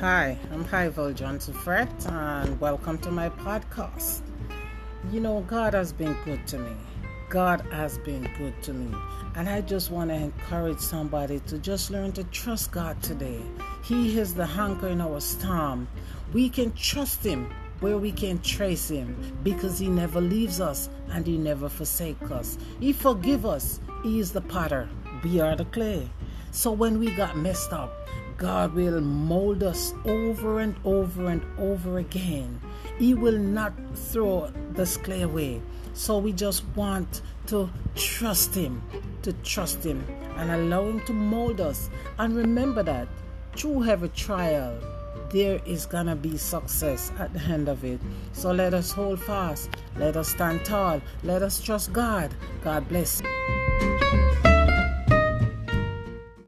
Hi, I'm Hival Johnson Fret, and welcome to my podcast. You know, God has been good to me. God has been good to me. And I just want to encourage somebody to just learn to trust God today. He is the anchor in our storm. We can trust Him where we can trace Him because He never leaves us and He never forsakes us. He forgives us. He is the potter. We are the clay. So when we got messed up, God will mold us over and over and over again. He will not throw the clay away. So we just want to trust Him, to trust Him and allow Him to mold us. And remember that through every trial, there is gonna be success at the end of it. So let us hold fast, let us stand tall, let us trust God. God bless.